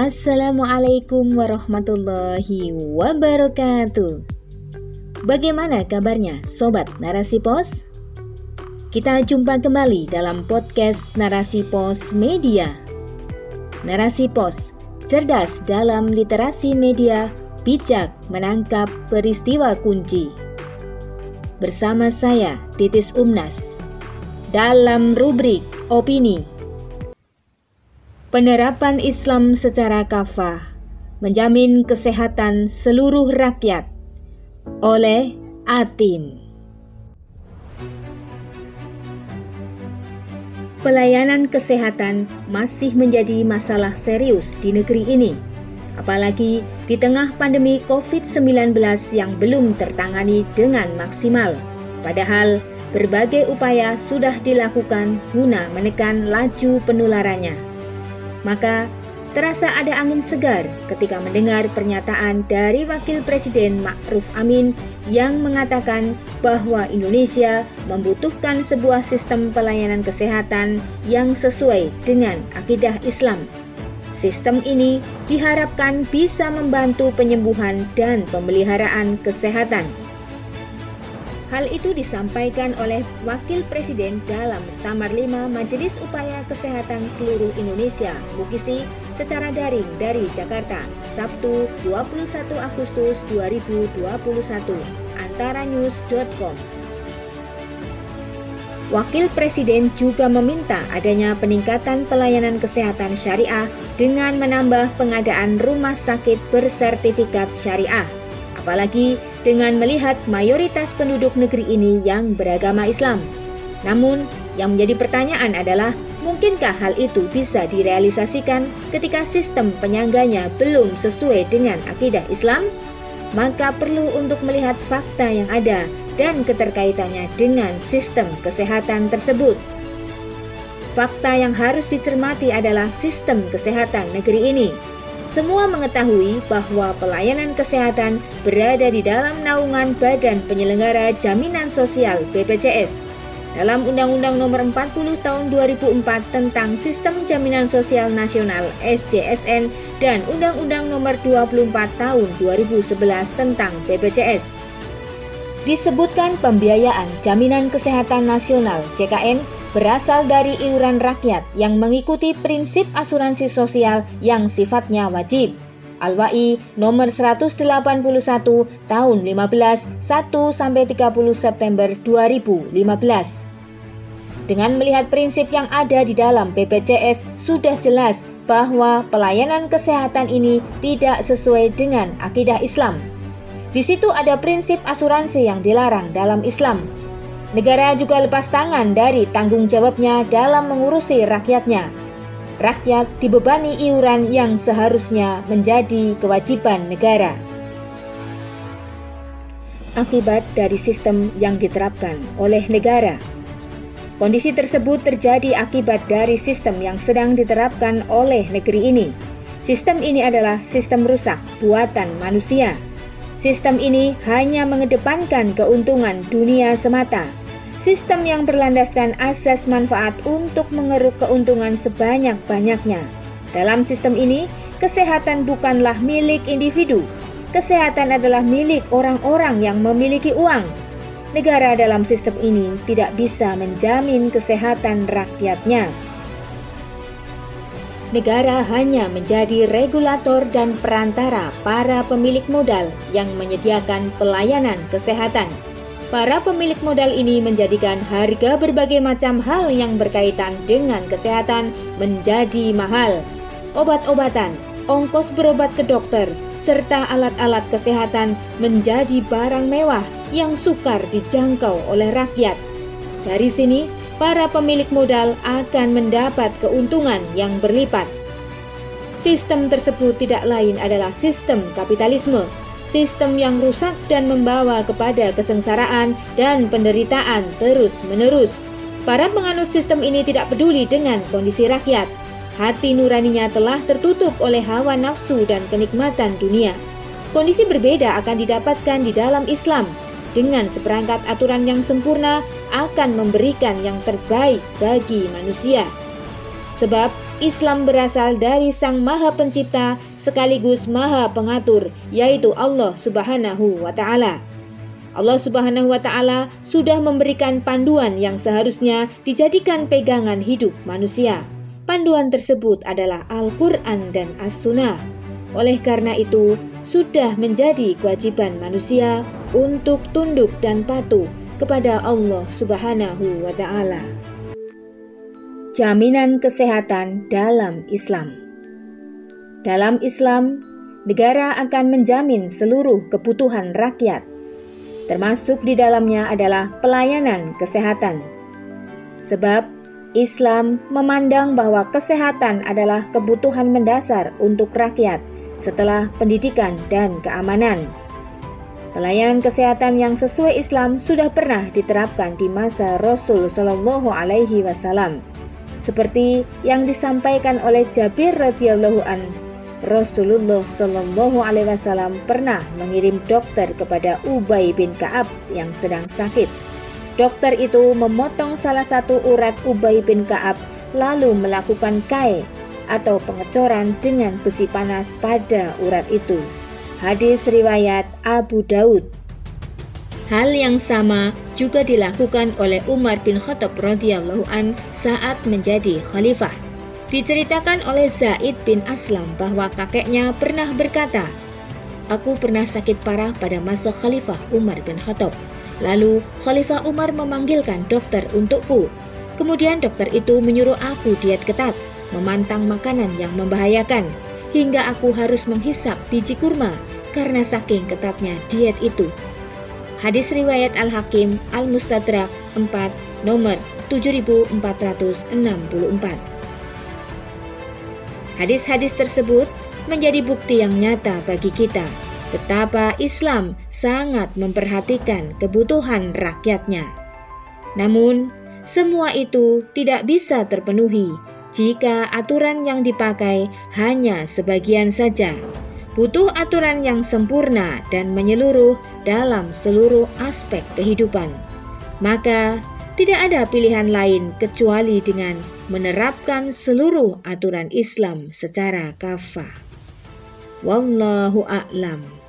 Assalamualaikum warahmatullahi wabarakatuh. Bagaimana kabarnya sobat Narasi Pos? Kita jumpa kembali dalam podcast Narasi Pos Media. Narasi Pos, cerdas dalam literasi media, bijak menangkap peristiwa kunci. Bersama saya Titis Umnas dalam rubrik opini Penerapan Islam secara kafah menjamin kesehatan seluruh rakyat oleh Atin. Pelayanan kesehatan masih menjadi masalah serius di negeri ini, apalagi di tengah pandemi COVID-19 yang belum tertangani dengan maksimal. Padahal berbagai upaya sudah dilakukan guna menekan laju penularannya maka terasa ada angin segar ketika mendengar pernyataan dari Wakil Presiden Ma'ruf Amin yang mengatakan bahwa Indonesia membutuhkan sebuah sistem pelayanan kesehatan yang sesuai dengan akidah Islam. Sistem ini diharapkan bisa membantu penyembuhan dan pemeliharaan kesehatan. Hal itu disampaikan oleh Wakil Presiden dalam Muktamar 5 Majelis Upaya Kesehatan Seluruh Indonesia Mukisi secara daring dari Jakarta, Sabtu 21 Agustus 2021, antaranews.com. Wakil Presiden juga meminta adanya peningkatan pelayanan kesehatan syariah dengan menambah pengadaan rumah sakit bersertifikat syariah apalagi dengan melihat mayoritas penduduk negeri ini yang beragama Islam. Namun, yang menjadi pertanyaan adalah, mungkinkah hal itu bisa direalisasikan ketika sistem penyangganya belum sesuai dengan akidah Islam? Maka perlu untuk melihat fakta yang ada dan keterkaitannya dengan sistem kesehatan tersebut. Fakta yang harus dicermati adalah sistem kesehatan negeri ini semua mengetahui bahwa pelayanan kesehatan berada di dalam naungan Badan Penyelenggara Jaminan Sosial BPJS. Dalam Undang-Undang Nomor 40 Tahun 2004 tentang Sistem Jaminan Sosial Nasional SJSN dan Undang-Undang Nomor 24 Tahun 2011 tentang BPJS. Disebutkan pembiayaan Jaminan Kesehatan Nasional JKN berasal dari iuran rakyat yang mengikuti prinsip asuransi sosial yang sifatnya wajib. Al-Wa'i nomor 181 tahun 15 1 sampai 30 September 2015. Dengan melihat prinsip yang ada di dalam BPJS sudah jelas bahwa pelayanan kesehatan ini tidak sesuai dengan akidah Islam. Di situ ada prinsip asuransi yang dilarang dalam Islam, Negara juga lepas tangan dari tanggung jawabnya dalam mengurusi rakyatnya. Rakyat dibebani iuran yang seharusnya menjadi kewajiban negara. Akibat dari sistem yang diterapkan oleh negara Kondisi tersebut terjadi akibat dari sistem yang sedang diterapkan oleh negeri ini. Sistem ini adalah sistem rusak buatan manusia. Sistem ini hanya mengedepankan keuntungan dunia semata sistem yang berlandaskan asas manfaat untuk mengeruk keuntungan sebanyak-banyaknya. Dalam sistem ini, kesehatan bukanlah milik individu. Kesehatan adalah milik orang-orang yang memiliki uang. Negara dalam sistem ini tidak bisa menjamin kesehatan rakyatnya. Negara hanya menjadi regulator dan perantara para pemilik modal yang menyediakan pelayanan kesehatan para pemilik modal ini menjadikan harga berbagai macam hal yang berkaitan dengan kesehatan menjadi mahal. Obat-obatan, ongkos berobat ke dokter, serta alat-alat kesehatan menjadi barang mewah yang sukar dijangkau oleh rakyat. Dari sini, para pemilik modal akan mendapat keuntungan yang berlipat. Sistem tersebut tidak lain adalah sistem kapitalisme sistem yang rusak dan membawa kepada kesengsaraan dan penderitaan terus-menerus. Para penganut sistem ini tidak peduli dengan kondisi rakyat. Hati nuraninya telah tertutup oleh hawa nafsu dan kenikmatan dunia. Kondisi berbeda akan didapatkan di dalam Islam. Dengan seperangkat aturan yang sempurna akan memberikan yang terbaik bagi manusia. Sebab Islam berasal dari Sang Maha Pencipta sekaligus Maha Pengatur, yaitu Allah Subhanahu wa Ta'ala. Allah Subhanahu wa Ta'ala sudah memberikan panduan yang seharusnya dijadikan pegangan hidup manusia. Panduan tersebut adalah Al-Quran dan As-Sunnah. Oleh karena itu, sudah menjadi kewajiban manusia untuk tunduk dan patuh kepada Allah Subhanahu wa Ta'ala. Jaminan kesehatan dalam Islam dalam Islam, negara akan menjamin seluruh kebutuhan rakyat termasuk di dalamnya adalah pelayanan kesehatan. Sebab Islam memandang bahwa kesehatan adalah kebutuhan mendasar untuk rakyat setelah pendidikan dan keamanan. Pelayanan kesehatan yang sesuai Islam sudah pernah diterapkan di masa Rasul Shallallahu Alaihi Wasallam, seperti yang disampaikan oleh Jabir radhiyallahu an Rasulullah Shallallahu Alaihi Wasallam pernah mengirim dokter kepada Ubay bin Kaab yang sedang sakit. Dokter itu memotong salah satu urat Ubay bin Kaab lalu melakukan kai atau pengecoran dengan besi panas pada urat itu. Hadis riwayat Abu Daud. Hal yang sama juga dilakukan oleh Umar bin Khattab radhiyallahu an saat menjadi khalifah. Diceritakan oleh Zaid bin Aslam bahwa kakeknya pernah berkata, Aku pernah sakit parah pada masa Khalifah Umar bin Khattab. Lalu Khalifah Umar memanggilkan dokter untukku. Kemudian dokter itu menyuruh aku diet ketat, memantang makanan yang membahayakan, hingga aku harus menghisap biji kurma karena saking ketatnya diet itu. Hadis riwayat Al-Hakim Al-Mustadrak 4 nomor 7464. Hadis-hadis tersebut menjadi bukti yang nyata bagi kita betapa Islam sangat memperhatikan kebutuhan rakyatnya. Namun, semua itu tidak bisa terpenuhi jika aturan yang dipakai hanya sebagian saja. Butuh aturan yang sempurna dan menyeluruh dalam seluruh aspek kehidupan. Maka, tidak ada pilihan lain kecuali dengan menerapkan seluruh aturan Islam secara kafah. Wallahu a'lam.